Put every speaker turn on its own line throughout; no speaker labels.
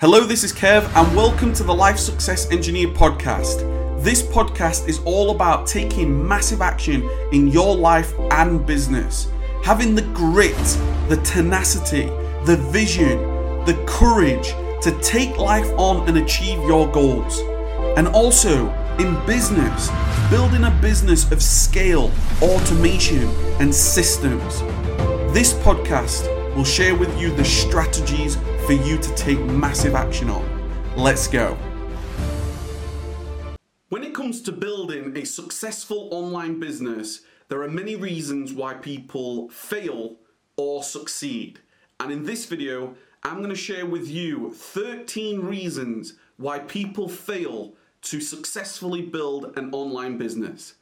Hello, this is Kev, and welcome to the Life Success Engineer podcast. This podcast is all about taking massive action in your life and business, having the grit, the tenacity, the vision, the courage to take life on and achieve your goals. And also, in business, building a business of scale, automation, and systems. This podcast will share with you the strategies for you to take massive action on. Let's go. When it comes to building a successful online business, there are many reasons why people fail or succeed. And in this video, I'm going to share with you 13 reasons why people fail to successfully build an online business.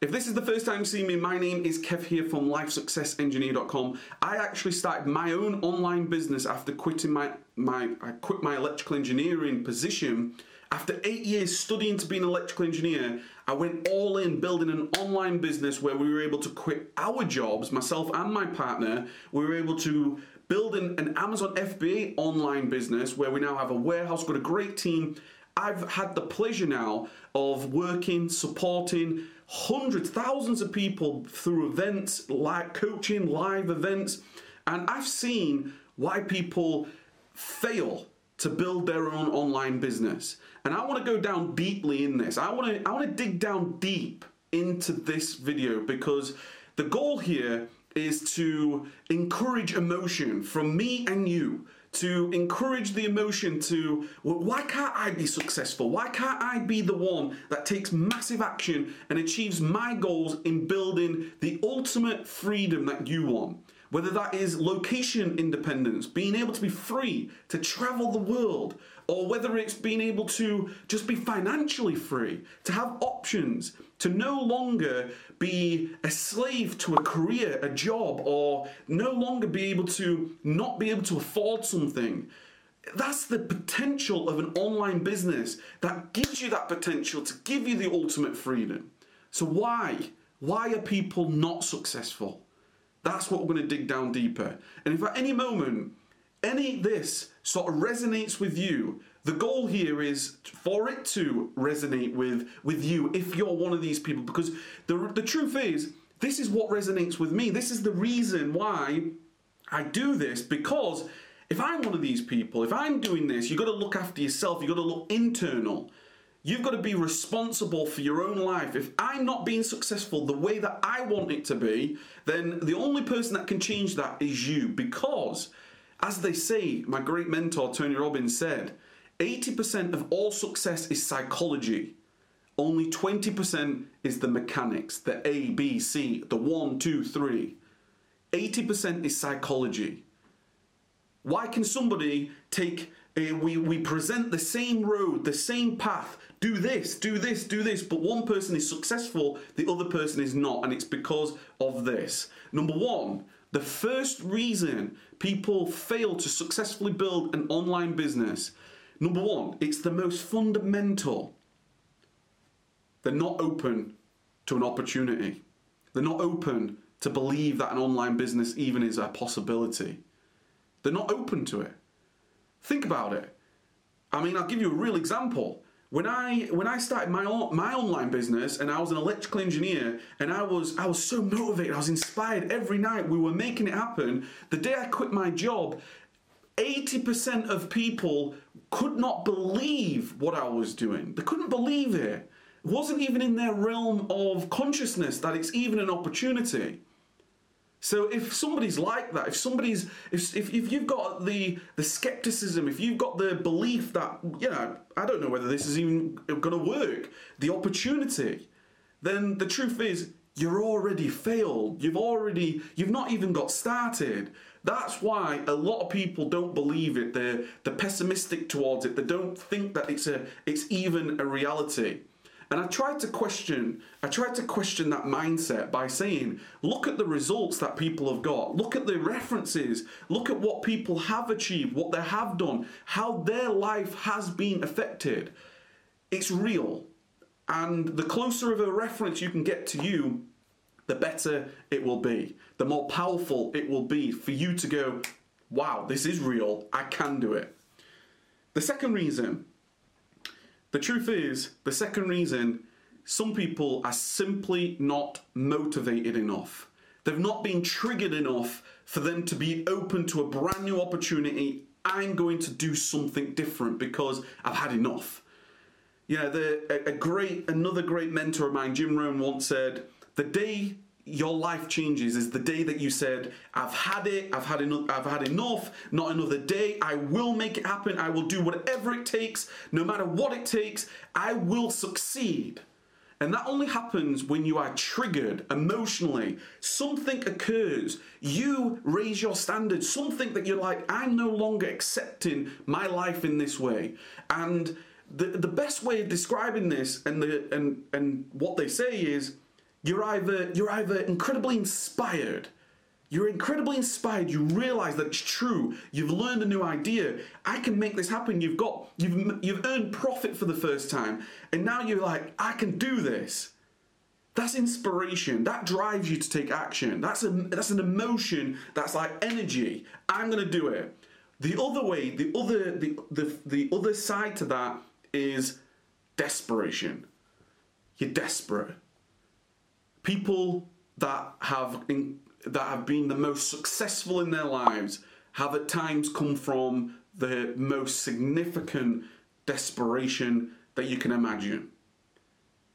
If this is the first time you see me, my name is Kev here from LifeSuccessEngineer.com. I actually started my own online business after quitting my, my I quit my electrical engineering position. After eight years studying to be an electrical engineer, I went all in building an online business where we were able to quit our jobs, myself and my partner. We were able to build an, an Amazon FBA online business where we now have a warehouse, got a great team. I've had the pleasure now of working, supporting, hundreds, thousands of people through events, like coaching, live events, and I've seen why people fail to build their own online business. And I want to go down deeply in this. I want to I want to dig down deep into this video because the goal here is to encourage emotion from me and you to encourage the emotion to well, why can't I be successful? Why can't I be the one that takes massive action and achieves my goals in building the ultimate freedom that you want? Whether that is location independence, being able to be free to travel the world, or whether it's being able to just be financially free, to have options, to no longer be a slave to a career, a job, or no longer be able to not be able to afford something. That's the potential of an online business that gives you that potential to give you the ultimate freedom. So, why? Why are people not successful? That's what we're going to dig down deeper. And if at any moment any this sort of resonates with you, the goal here is for it to resonate with with you if you're one of these people because the the truth is this is what resonates with me. This is the reason why I do this because if I'm one of these people, if I'm doing this, you've got to look after yourself, you've got to look internal. You've got to be responsible for your own life. If I'm not being successful the way that I want it to be, then the only person that can change that is you. Because, as they say, my great mentor Tony Robbins said, 80% of all success is psychology. Only 20% is the mechanics, the A, B, C, the one, two, three. 80% is psychology. Why can somebody take a, we, we present the same road, the same path, do this, do this, do this, but one person is successful, the other person is not, and it's because of this. Number one, the first reason people fail to successfully build an online business, number one, it's the most fundamental. They're not open to an opportunity. They're not open to believe that an online business even is a possibility. They're not open to it. Think about it. I mean, I'll give you a real example. When I when I started my own, my online business and I was an electrical engineer and I was I was so motivated, I was inspired every night. We were making it happen. The day I quit my job, 80% of people could not believe what I was doing. They couldn't believe it. It wasn't even in their realm of consciousness that it's even an opportunity. So if somebody's like that, if somebody's if, if, if you've got the the skepticism, if you've got the belief that you know, I don't know whether this is even going to work, the opportunity, then the truth is you're already failed. You've already you've not even got started. That's why a lot of people don't believe it. They're they're pessimistic towards it. They don't think that it's a it's even a reality. And I tried to question, I tried to question that mindset by saying, look at the results that people have got, look at the references, look at what people have achieved, what they have done, how their life has been affected. It's real. And the closer of a reference you can get to you, the better it will be. The more powerful it will be for you to go, wow, this is real, I can do it. The second reason, the truth is, the second reason, some people are simply not motivated enough. They've not been triggered enough for them to be open to a brand new opportunity. I'm going to do something different because I've had enough. You know, the, a, a great, another great mentor of mine, Jim Rohn, once said, "The day your life changes is the day that you said, I've had it, I've had enough, I've had enough, not another day, I will make it happen, I will do whatever it takes, no matter what it takes, I will succeed. And that only happens when you are triggered emotionally. Something occurs. You raise your standards. Something that you're like, I'm no longer accepting my life in this way. And the, the best way of describing this and the and and what they say is you're either you're either incredibly inspired. You're incredibly inspired. You realize that it's true. You've learned a new idea. I can make this happen. You've got you've you've earned profit for the first time. And now you're like i can do this. That's inspiration. That drives you to take action. That's a that's an emotion. That's like energy. I'm to do it. The other way the other the, the the other side to that is desperation. You're desperate people that have in, that have been the most successful in their lives have at times come from the most significant desperation that you can imagine.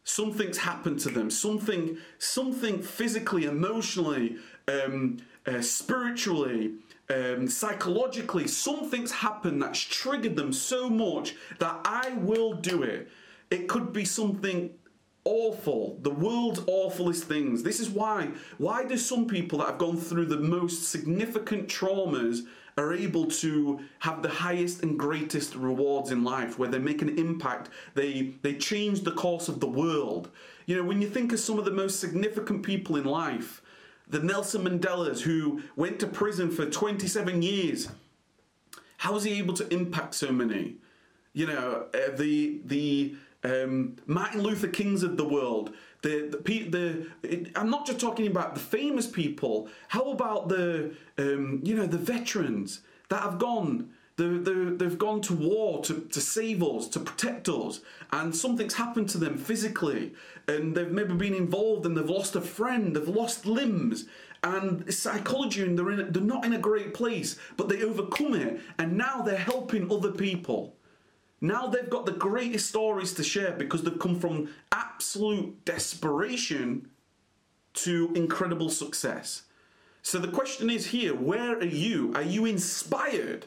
Something's happened to them. Something, something physically, emotionally, um, uh, spiritually, um, psychologically, something's happened that's triggered them so much that I will do it. It could be something awful, the world's awfulest things. This is why. Why do some people that have gone through the most significant traumas are able to have the highest and greatest rewards in life, where they make an impact, they they change the course of the world. You know, when you think of some of the most significant people in life, the Nelson Mandelas who went to prison for 27 years, how was he able to impact so many? You know, uh, the the um, Martin Luther Kings of the world. The, the, the I'm not just talking about the famous people. How about the um, you know the veterans that have gone? They, they've gone to war to, to save us, to protect us, and something's happened to them physically, and they've maybe been involved and they've lost a friend, they've lost limbs, and psychology, and they're, in, they're not in a great place, but they overcome it, and now they're helping other people. Now they've got the greatest stories to share because they've come from absolute desperation to incredible success. So the question is here where are you? Are you inspired?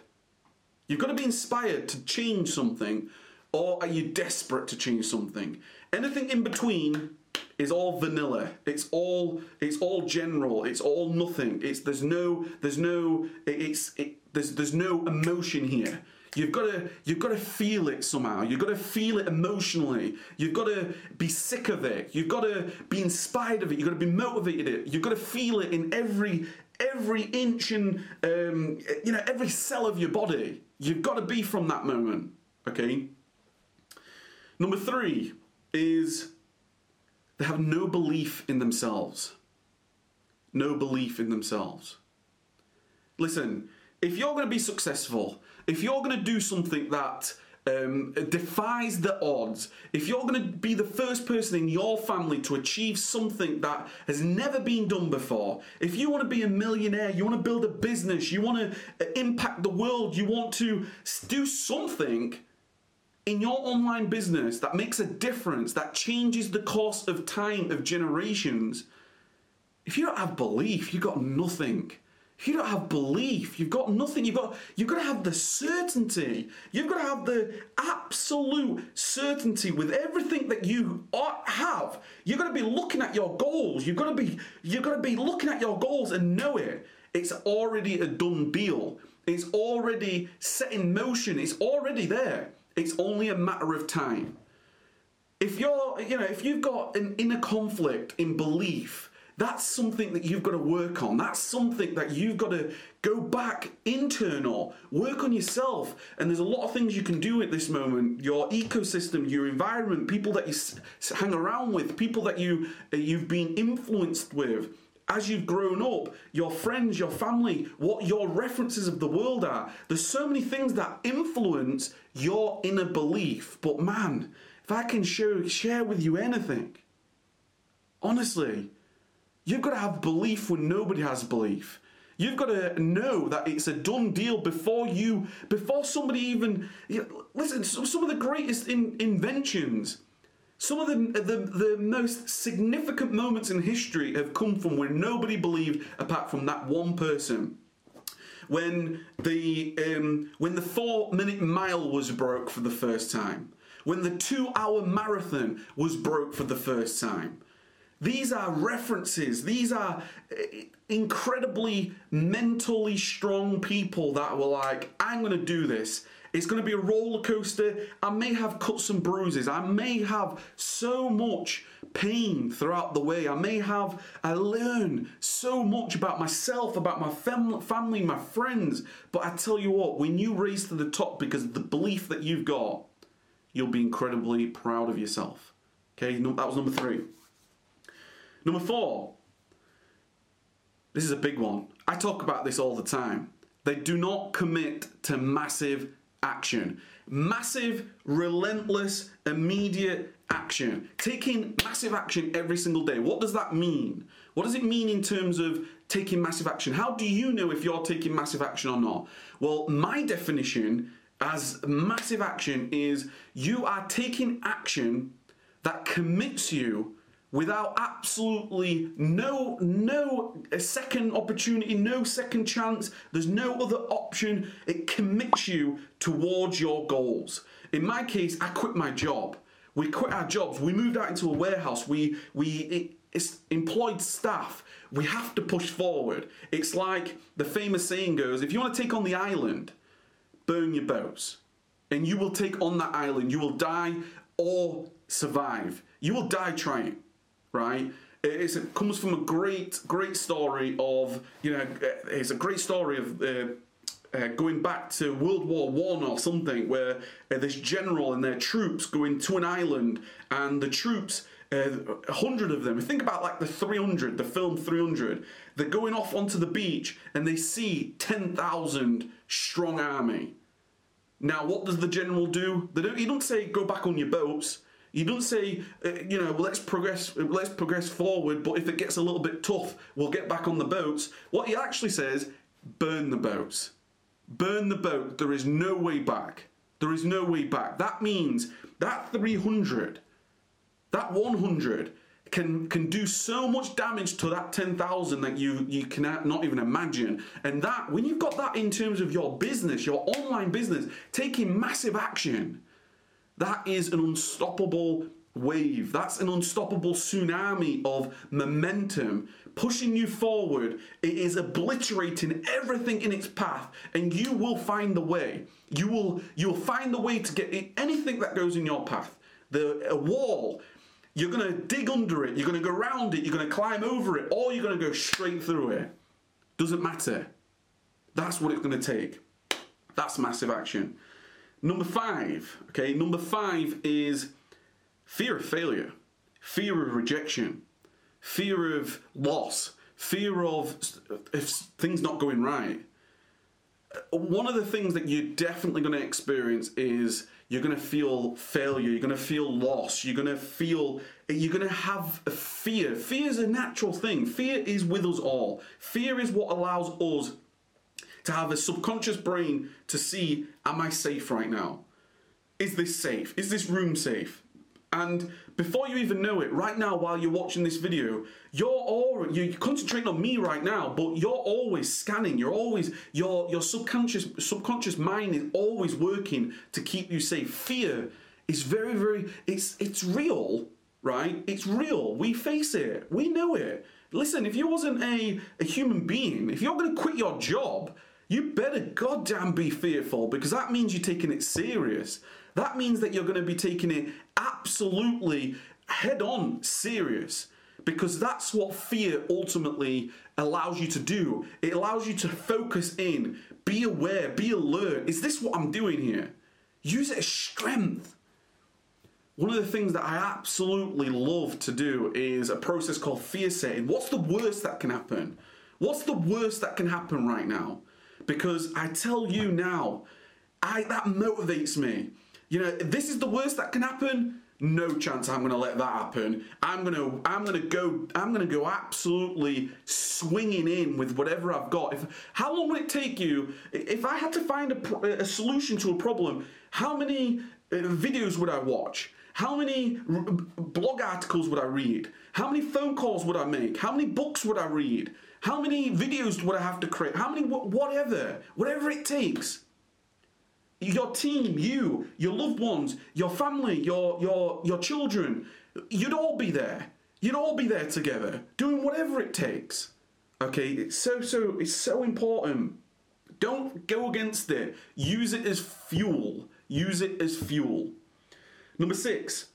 You've got to be inspired to change something, or are you desperate to change something? Anything in between is all vanilla. It's all it's all general. It's all nothing. It's there's no there's no it's it, there's there's no emotion here. You've got to you've got to feel it somehow. You've got to feel it emotionally. You've got to be sick of it. You've got to be inspired of it. You've got to be motivated. it. You've got to feel it in every every inch and um, you know every cell of your body. You've got to be from that moment. Okay. Number three is they have no belief in themselves. No belief in themselves. Listen, if you're going to be successful, if you're going to do something that um, defies the odds, if you're going to be the first person in your family to achieve something that has never been done before, if you want to be a millionaire, you want to build a business, you want to uh, impact the world, you want to do something in your online business that makes a difference, that changes the course of time of generations, if you don't have belief, you've got nothing. You don't have belief, you've got nothing. You've got you've got to have the certainty. You've got to have the absolute certainty with everything that you have. You've got to be looking at your goals. You've got to be you've got to be looking at your goals and know it. It's already a done deal. It's already set in motion. It's already there. It's only a matter of time. If you're, you know, if you've got an inner conflict in belief, that's something that you've got to work on. That's something that you've got to go back internal, work on yourself. And there's a lot of things you can do at this moment. Your ecosystem, your environment, people that you hang around with, people that you you've been influenced with. as you've grown up, your friends, your family, what your references of the world are. There's so many things that influence your inner belief. But man, if I can show, share with you anything, honestly, you've got to have belief when nobody has belief. You've got to know that it's a done deal before you, before somebody even. You know, listen, some of the greatest in, inventions, some of the, the the most significant moments in history have come from where nobody believed apart from that one person. When the um, when the four minute mile was broke for the first time, when the two hour marathon was broke for the first time these are references. These are eh, incredibly mentally strong people that were like, I'm going to do this. It's going to be a roller coaster. I may have cuts and bruises. I may have so much pain throughout the way. I may have, I learn so much about myself, about my fam- family, my friends. But I tell you what, when you raise to the top because of the belief that you've got, you'll be incredibly proud of yourself. Okay, that was number three. Number four, this is a big one. I talk about this all the time. They do not commit to massive action. Massive, relentless, immediate action. Taking massive action every single day. What does that mean? What does it mean in terms of taking massive action? How do you know if you're taking massive action or not? Well, my definition as massive action is you are taking action that commits you without absolutely no no second opportunity no second chance there's no other option. It commits you towards your goals. In my case i quit my job. We quit our jobs. We moved out into a warehouse. We we it, employed staff. We have to push forward. It's like the famous saying goes if you want to take on the island burn your boats. And you will take on that island. You will die or survive. You will die trying right? It's, it comes from a great, great story of, you know, it's a great story of uh, uh, going back to World War One or something, where uh, this general and their troops go into an island, and the troops, uh, a hundred of them. Think about like the 300, the film 300. They're going off onto the beach, and they see 10,000 strong army. Now, what does the general do? They don't. He don't say go back on your boats. You don't say, uh, you know, let's progress, let's progress forward. But if it gets a little bit tough, we'll get back on the boats. What he actually says, burn the boats, burn the boat. There is no way back. There is no way back. That means that 300, that 100 can can do so much damage to that 10,000 that you you cannot not even imagine. And that when you've got that in terms of your business, your online business, taking massive action that is an unstoppable wave. That's an unstoppable tsunami of momentum pushing you forward. It is obliterating everything in its path, and you will find the way. You will you'll find the way to get anything that goes in your path. The a wall. You're gonna dig under it. You're gonna go around it. You're gonna climb over it, or you're gonna go straight through it. Doesn't matter. That's what it's gonna take. That's massive action. Number five, okay, number five is fear of failure, fear of rejection, fear of loss, fear of if things not going right. Uh, one of the things that you're definitely going to experience is you're going to feel failure, you're going to feel loss, you're going to feel, you're going to have a fear. Fear is a natural thing. Fear is with us all. Fear is what allows us to have a subconscious brain to see, am I safe right now? Is this safe? Is this room safe? And before you even know it, right now while you're watching this video, you're all you're concentrating on me right now, but you're always scanning. You're always your your subconscious subconscious mind is always working to keep you safe. Fear is very very it's it's real, right? It's real. We face it. We know it. Listen, if you wasn't a, a human being, if you're going to quit your job, you better goddamn be fearful because that means you're taking it serious. That means that you're going to be taking it absolutely head on serious because that's what fear ultimately allows you to do. It allows you to focus in, be aware, be alert. Is this what I'm doing here? Use it as strength. one of the things that I absolutely love to do is a process called fear setting. What's the worst that can happen? What's the worst that can happen right now? Because I tell you now, I that motivates me. You know, this is the worst that can happen. No chance I'm going to let that happen. I'm going to I'm going to go I'm going to go absolutely swinging in with whatever I've got. If how long would it take you if I had to find a, a solution to a problem? How many uh, videos would I watch? How many blog articles would I read? How many phone calls would I make? How many books would I read? How many videos would I have to create? How many, whatever, whatever it takes. Your team, you, your loved ones, your family, your, your, your children, you'd all be there. You'd all be there together, doing whatever it takes. Okay, it's so, so, it's so important. Don't go against it. Use it as fuel. Use it as fuel. Number six,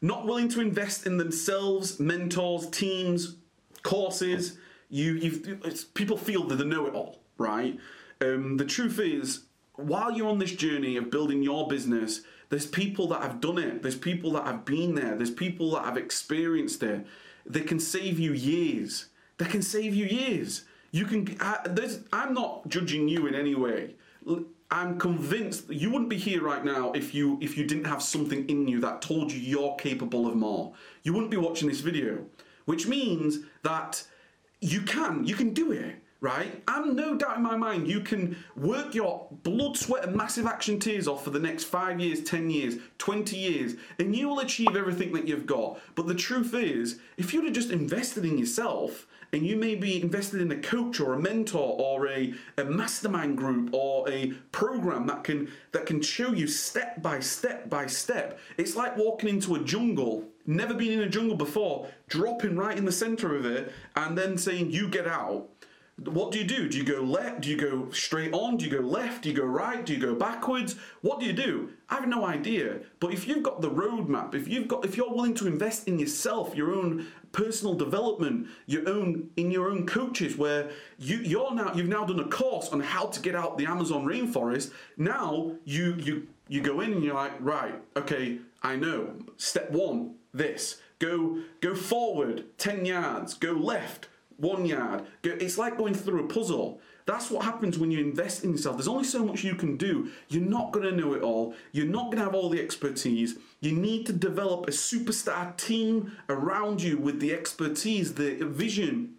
not willing to invest in themselves, mentors, teams, courses. You, you've, people feel that they know it all, right? Um, the truth is, while you're on this journey of building your business, there's people that have done it. There's people that have been there. There's people that have experienced it. They can save you years. They can save you years. You can. I, I'm not judging you in any way. I'm convinced you wouldn't be here right now if you if you didn't have something in you that told you you're capable of more. You wouldn't be watching this video, which means that you can you can do it, right? I'm no doubt in my mind you can work your blood, sweat, and massive action tears off for the next five years, ten years, twenty years, and you will achieve everything that you've got. But the truth is, if you'd have just invested in yourself and you may be invested in a coach or a mentor or a, a mastermind group or a program that can that can show you step by step by step. It's like walking into a jungle, never been in a jungle before, dropping right in the center of it, and then saying you get out what do you do? Do you go left? Do you go straight on? Do you go left? Do you go right? Do you go backwards? What do you do? I have no idea. But if you've got the roadmap, if you've got, if you're willing to invest in yourself, your own personal development, your own in your own coaches, where you you're now you've now done a course on how to get out the Amazon rainforest. Now you you you go in and you're like, right, okay, I know. Step one, this. Go go forward ten yards. Go left one yard. It's like going through a puzzle. That's what happens when you invest in yourself. There's only so much you can do. You're not going to know it all. You're not going to have all the expertise. You need to develop a superstar team around you with the expertise, the vision,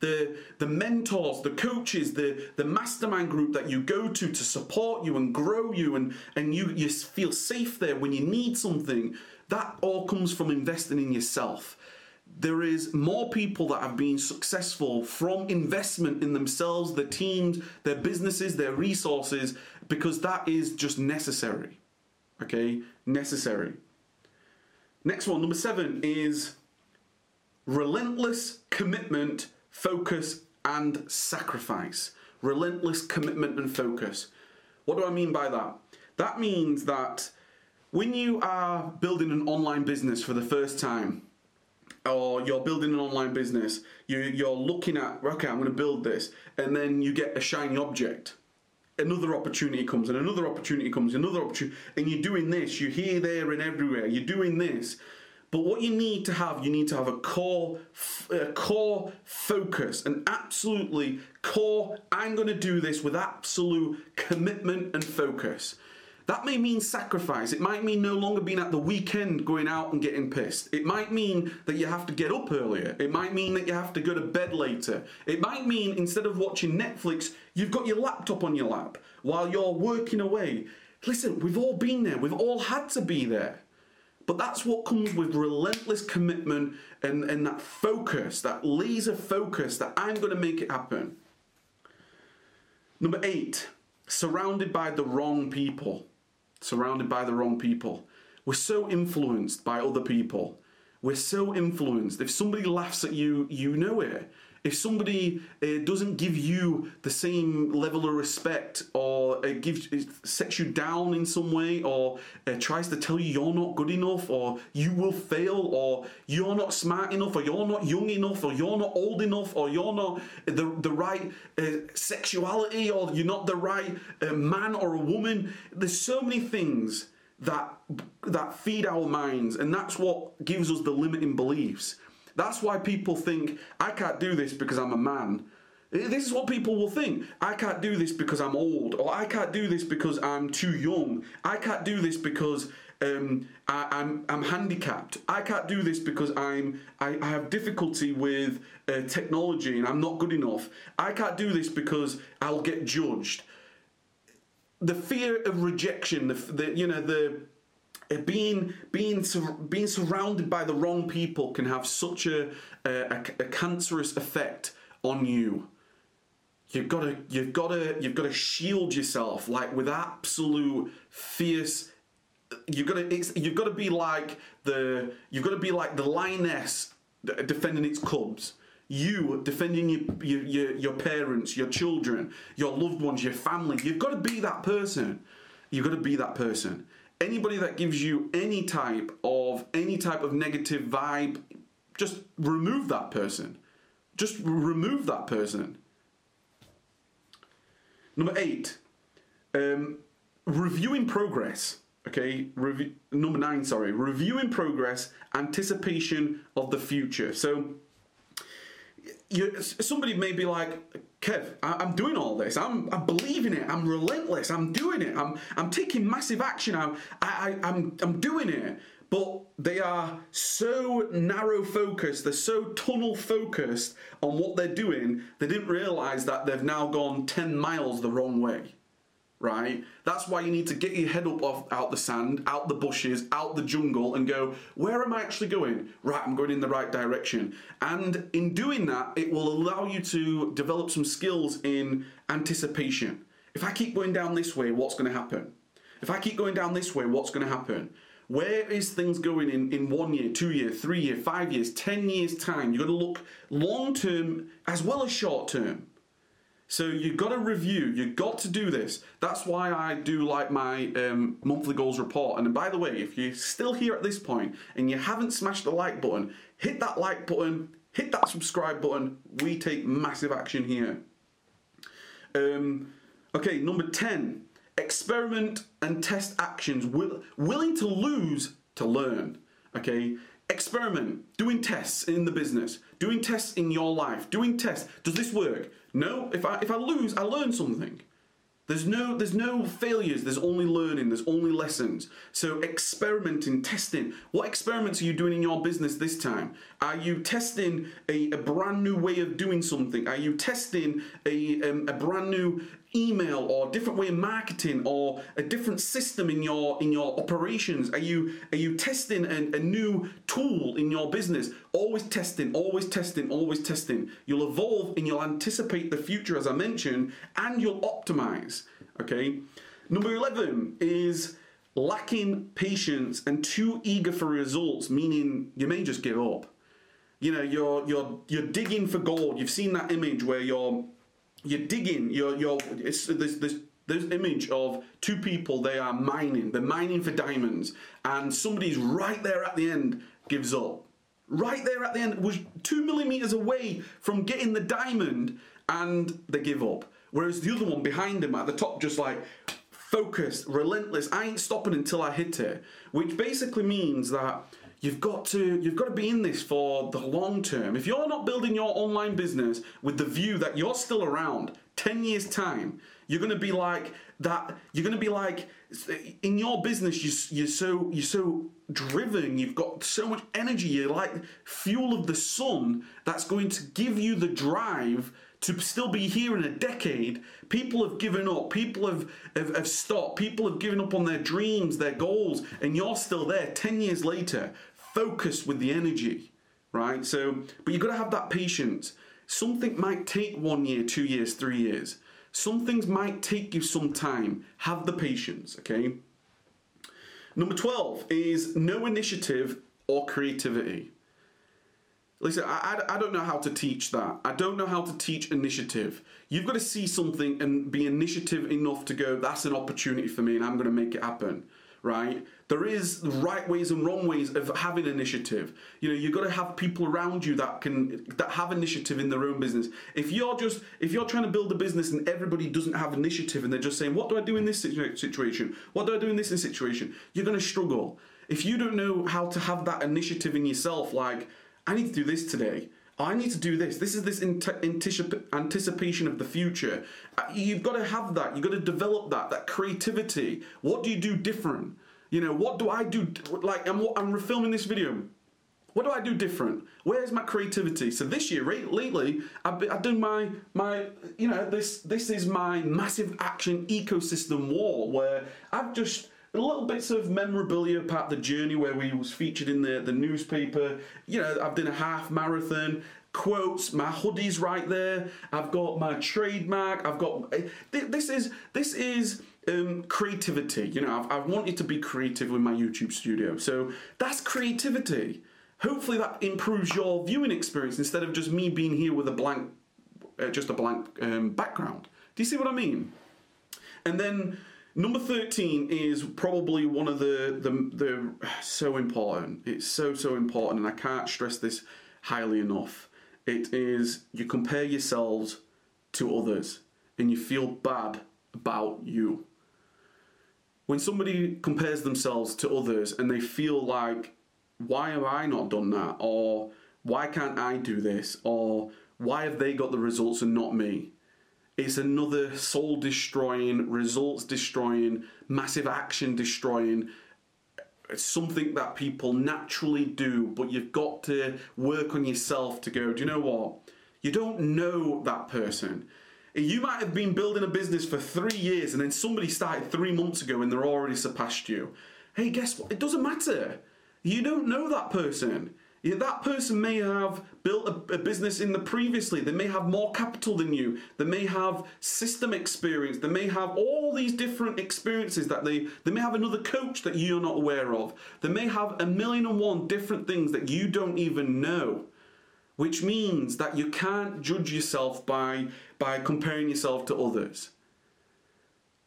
the the mentors, the coaches, the the mastermind group that you go to to support you and grow you and and you you feel safe there when you need something. That all comes from investing in yourself there is more people that have been successful from investment in themselves, their teams, their businesses, their resources, because that is just necessary. Okay, necessary. Next one, number seven, is relentless commitment, focus, and sacrifice. Relentless commitment and focus. What do I mean by that? That means that when you are building an online business for the first time, or you're building an online business, you, you're looking at, okay, I'm going to build this, and then you get a shiny object. Another opportunity comes, and another opportunity comes, another opportunity, and you're doing this, you're here, there, and everywhere, you're doing this. But what you need to have, you need to have a core, a core focus, an absolutely core. I'm going to do this with absolute commitment and focus. That may mean sacrifice. It might mean no longer being at the weekend going out and getting pissed. It might mean that you have to get up earlier. It might mean that you have to go to bed later. It might mean instead of watching Netflix, you've got your laptop on your lap while you're working away. Listen, we've all been there. We've all had to be there. But that's what comes with relentless commitment and, and that focus, that laser focus that I'm going to make it happen. Number eight, surrounded by the wrong people surrounded by the wrong people. We're so influenced by other people. We're so influenced. If somebody laughs at you, you know it. If somebody uh, doesn't give you the same level of respect, or uh, gives sets you down in some way, or uh, tries to tell you you're not good enough, or you will fail, or you're not smart enough, or you're not young enough, or you're not old enough, or you're not the the right uh, sexuality, or you're not the right uh, man or a woman. There's so many things that that feed our minds and that's what gives us the limiting beliefs that's why people think i can't do this because i'm a man this is what people will think i can't do this because i'm old or i can't do this because i'm too young i can't do this because um, I, am I'm, I'm handicapped. I can't do this because I'm I, I have difficulty with uh, technology and I'm not good enough. I can't do this because I'll get judged the fear of rejection, the, the you know the Uh, being being being surrounded by the wrong people can have such a, a, a cancerous effect on you. You've got to you've got to you've got to shield yourself like with absolute fierce. You've got to you've got to be like the you've got to be like the lioness defending its cubs you defending your, your, your, your parents, your children, your loved ones, your family. You've got to be that person. You've got to be that person. Anybody that gives you any type of any type of negative vibe, just remove that person. Just remove that person. Number eight, um, reviewing progress. Okay, Revi- number nine. Sorry, reviewing progress, anticipation of the future. So you, somebody may be like, Kev, I, am doing all this. I'm, I'm believing it. I'm relentless. I'm doing it. I'm, I'm taking massive action. I'm, I, I, I'm, I'm doing it. But they are so narrow focused. They're so tunnel focused on what they're doing. They didn't realize that they've now gone 10 miles the wrong way right? That's why you need to get your head up off out the sand, out the bushes, out the jungle, and go, where am I actually going? Right, I'm going in the right direction. And in doing that, it will allow you to develop some skills in anticipation. If I keep going down this way, what's going to happen? If I keep going down this way, what's going to happen? Where is things going in, in one year, two year, three year, five years, ten years time? You've got to look long term as well as short term. So you've got to review. You've got to do this. That's why I do like my um, monthly goals report. And by the way, if you're still here at this point and you haven't smashed the like button, hit that like button, hit that subscribe button. We take massive action here. Um, okay, number 10 experiment and test actions. Will, willing to lose to learn. Okay, experiment, doing tests in the business, doing tests in your life, doing tests. Does this work? No, if I if I lose, I learn something. There's no there's no failures, there's only learning, there's only lessons. So experimenting, testing. What experiments are you doing in your business this time? Are you testing a, a brand new way of doing something? Are you testing a, um, a brand new email or different way of marketing or a different system in your in your operations? Are you are you testing a, a, new tool in your business? Always testing always testing always testing. You'll evolve and you'll anticipate the future as i mentioned and you'll optimize okay? Number 11 is lacking patience and too eager for results meaning you may just give up. You know you're you're you're digging for gold. You've seen that image where you're you're digging, you're, you're, it's, there's, there's, there's image of two people, they are mining, they're mining for diamonds, and somebody's right there at the end gives up. Right there at the end, was two millimeters away from getting the diamond, and they give up. Whereas the other one behind him at the top, just like focused, relentless, I ain't stopping until I hit it. Which basically means that You've got to you've got to be in this for the long term. If you're not building your online business with the view that you're still around 10 years time, you're going to be like that you're going to be like in your business you, you're so you're so driven you've got so much energy you're like fuel of the sun that's going to give you the drive to still be here in a decade, people have given up, people have, have, have, stopped, people have given up on their dreams, their goals, and you're still there 10 years later, focused with the energy, right? So, but you've got to have that patience. Something might take one year, two years, three years. Some things might take you some time. Have the patience, okay? Number 12 is no initiative or creativity. Listen, I, I, I, don't know how to teach that. I don't know how to teach initiative. You've got to see something and be initiative enough to go, that's an opportunity for me and I'm going to make it happen. right? There is right ways and wrong ways of having initiative. You know, you've got to have people around you that can that have initiative in their own business. If you're just if you're trying to build a business and everybody doesn't have initiative and they're just saying, "What do I do in this situation? What do I do in this situation?" You're going to struggle. If you don't know how to have that initiative in yourself, like I need to do this today. I need to do this. This is this anticipation of the future. Uh, you've got to have that. You've got to develop that, that creativity. What do you do different? You know, what do I do? Like, I'm, I'm refilming this video. What do I do different? Where's my creativity? So this year, right, lately, I've, I've done my my you know this this is my massive action ecosystem wall where I've just little bits of memorabilia about the journey where we was featured in the the newspaper. You know, I've done a half marathon. Quotes, my hoodies right there. I've got my trademark. I've got eh, this is this is um, creativity. You know, I've, I've wanted to be creative with my YouTube studio. So that's creativity. Hopefully that improves your viewing experience instead of just me being here with a blank, uh, just a blank um, background. Do you see what I mean? And then number 13 is probably one of the, the, the, so important. It's so, so important. And I can't stress this highly enough. It is you compare yourselves to others and you feel bad about you when somebody compares themselves to others and they feel like, why have I not done that? Or why can't I do this? Or why have they got the results and not me? It's another soul destroying, results destroying, massive action destroying, It's something that people naturally do, but you've got to work on yourself to go, do you know what? You don't know that person. You might have been building a business for three years and then somebody started three months ago and they're already surpassed you. Hey, guess what? It doesn't matter. You don't know that person. Yeah, that person may have built a, a, business in the previously. They may have more capital than you. They may have system experience. They may have all these different experiences that they they may have another coach that you're not aware of. They may have a million and one different things that you don't even know which means that you can't judge yourself by, by comparing yourself to others.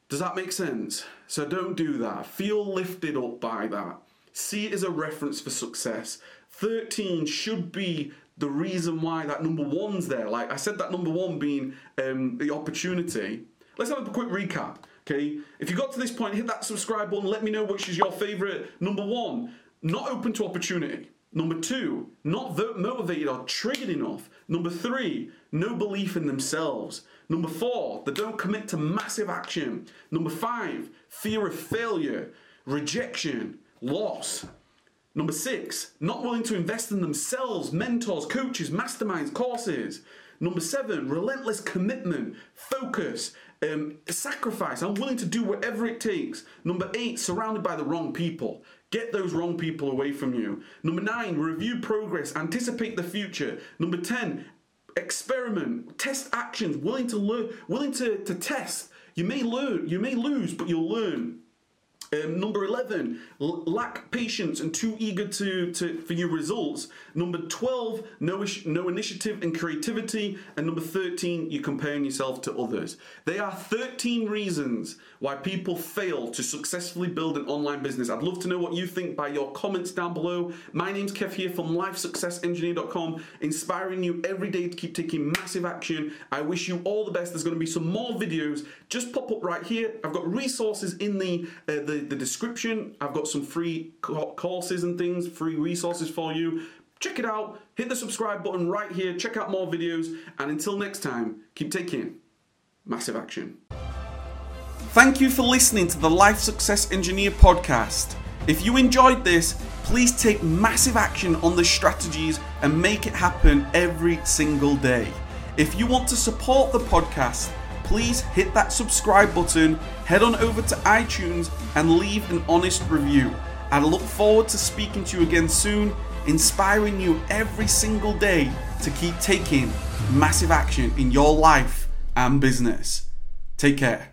Does that make sense? So don't do that. Feel lifted up by that. See it as a reference for success. 13 should be the reason why that number one's there. Like I said, that number one being um, the opportunity. Let's have a quick recap. Okay, if you got to this point, hit that subscribe button. Let me know which is your favorite. Number one, not open to opportunity. Number two, not motivated or triggered enough. Number three, no belief in themselves. Number four, they don't commit to massive action. Number five, fear of failure, rejection, loss. Number six, not willing to invest in themselves, mentors, coaches, masterminds, courses. Number seven, relentless commitment, focus, um, sacrifice. I'm willing to do whatever it takes. Number eight, surrounded by the wrong people. Get those wrong people away from you. Number nine, review progress, anticipate the future. Number 10, experiment, test actions, willing to learn, willing to, to test. You may learn, you may lose, but you'll learn. Um, number 11, lack patience and too eager to, to for your results. Number 12, no, no initiative and creativity. And number 13, you're comparing yourself to others. They are 13 reasons why people fail to successfully build an online business. I'd love to know what you think by your comments down below. My name's Kev here from LifeSuccessEngineer.com, inspiring you every day to keep taking massive action. I wish you all the best. There's going to be some more videos. Just pop up right here. I've got resources in the, uh, the the description. I've got some free courses and things, free resources for you. Check it out. Hit the subscribe button right here. Check out more videos. And until next time, keep taking massive action. Thank you for listening to the Life Success Engineer podcast. If you enjoyed this, please take massive action on the strategies and make it happen every single day. If you want to support the podcast, please hit that subscribe button, head on over to iTunes, and leave an honest review. I look forward to speaking to you again soon, inspiring you every single day to keep taking massive action in your life and business. Take care.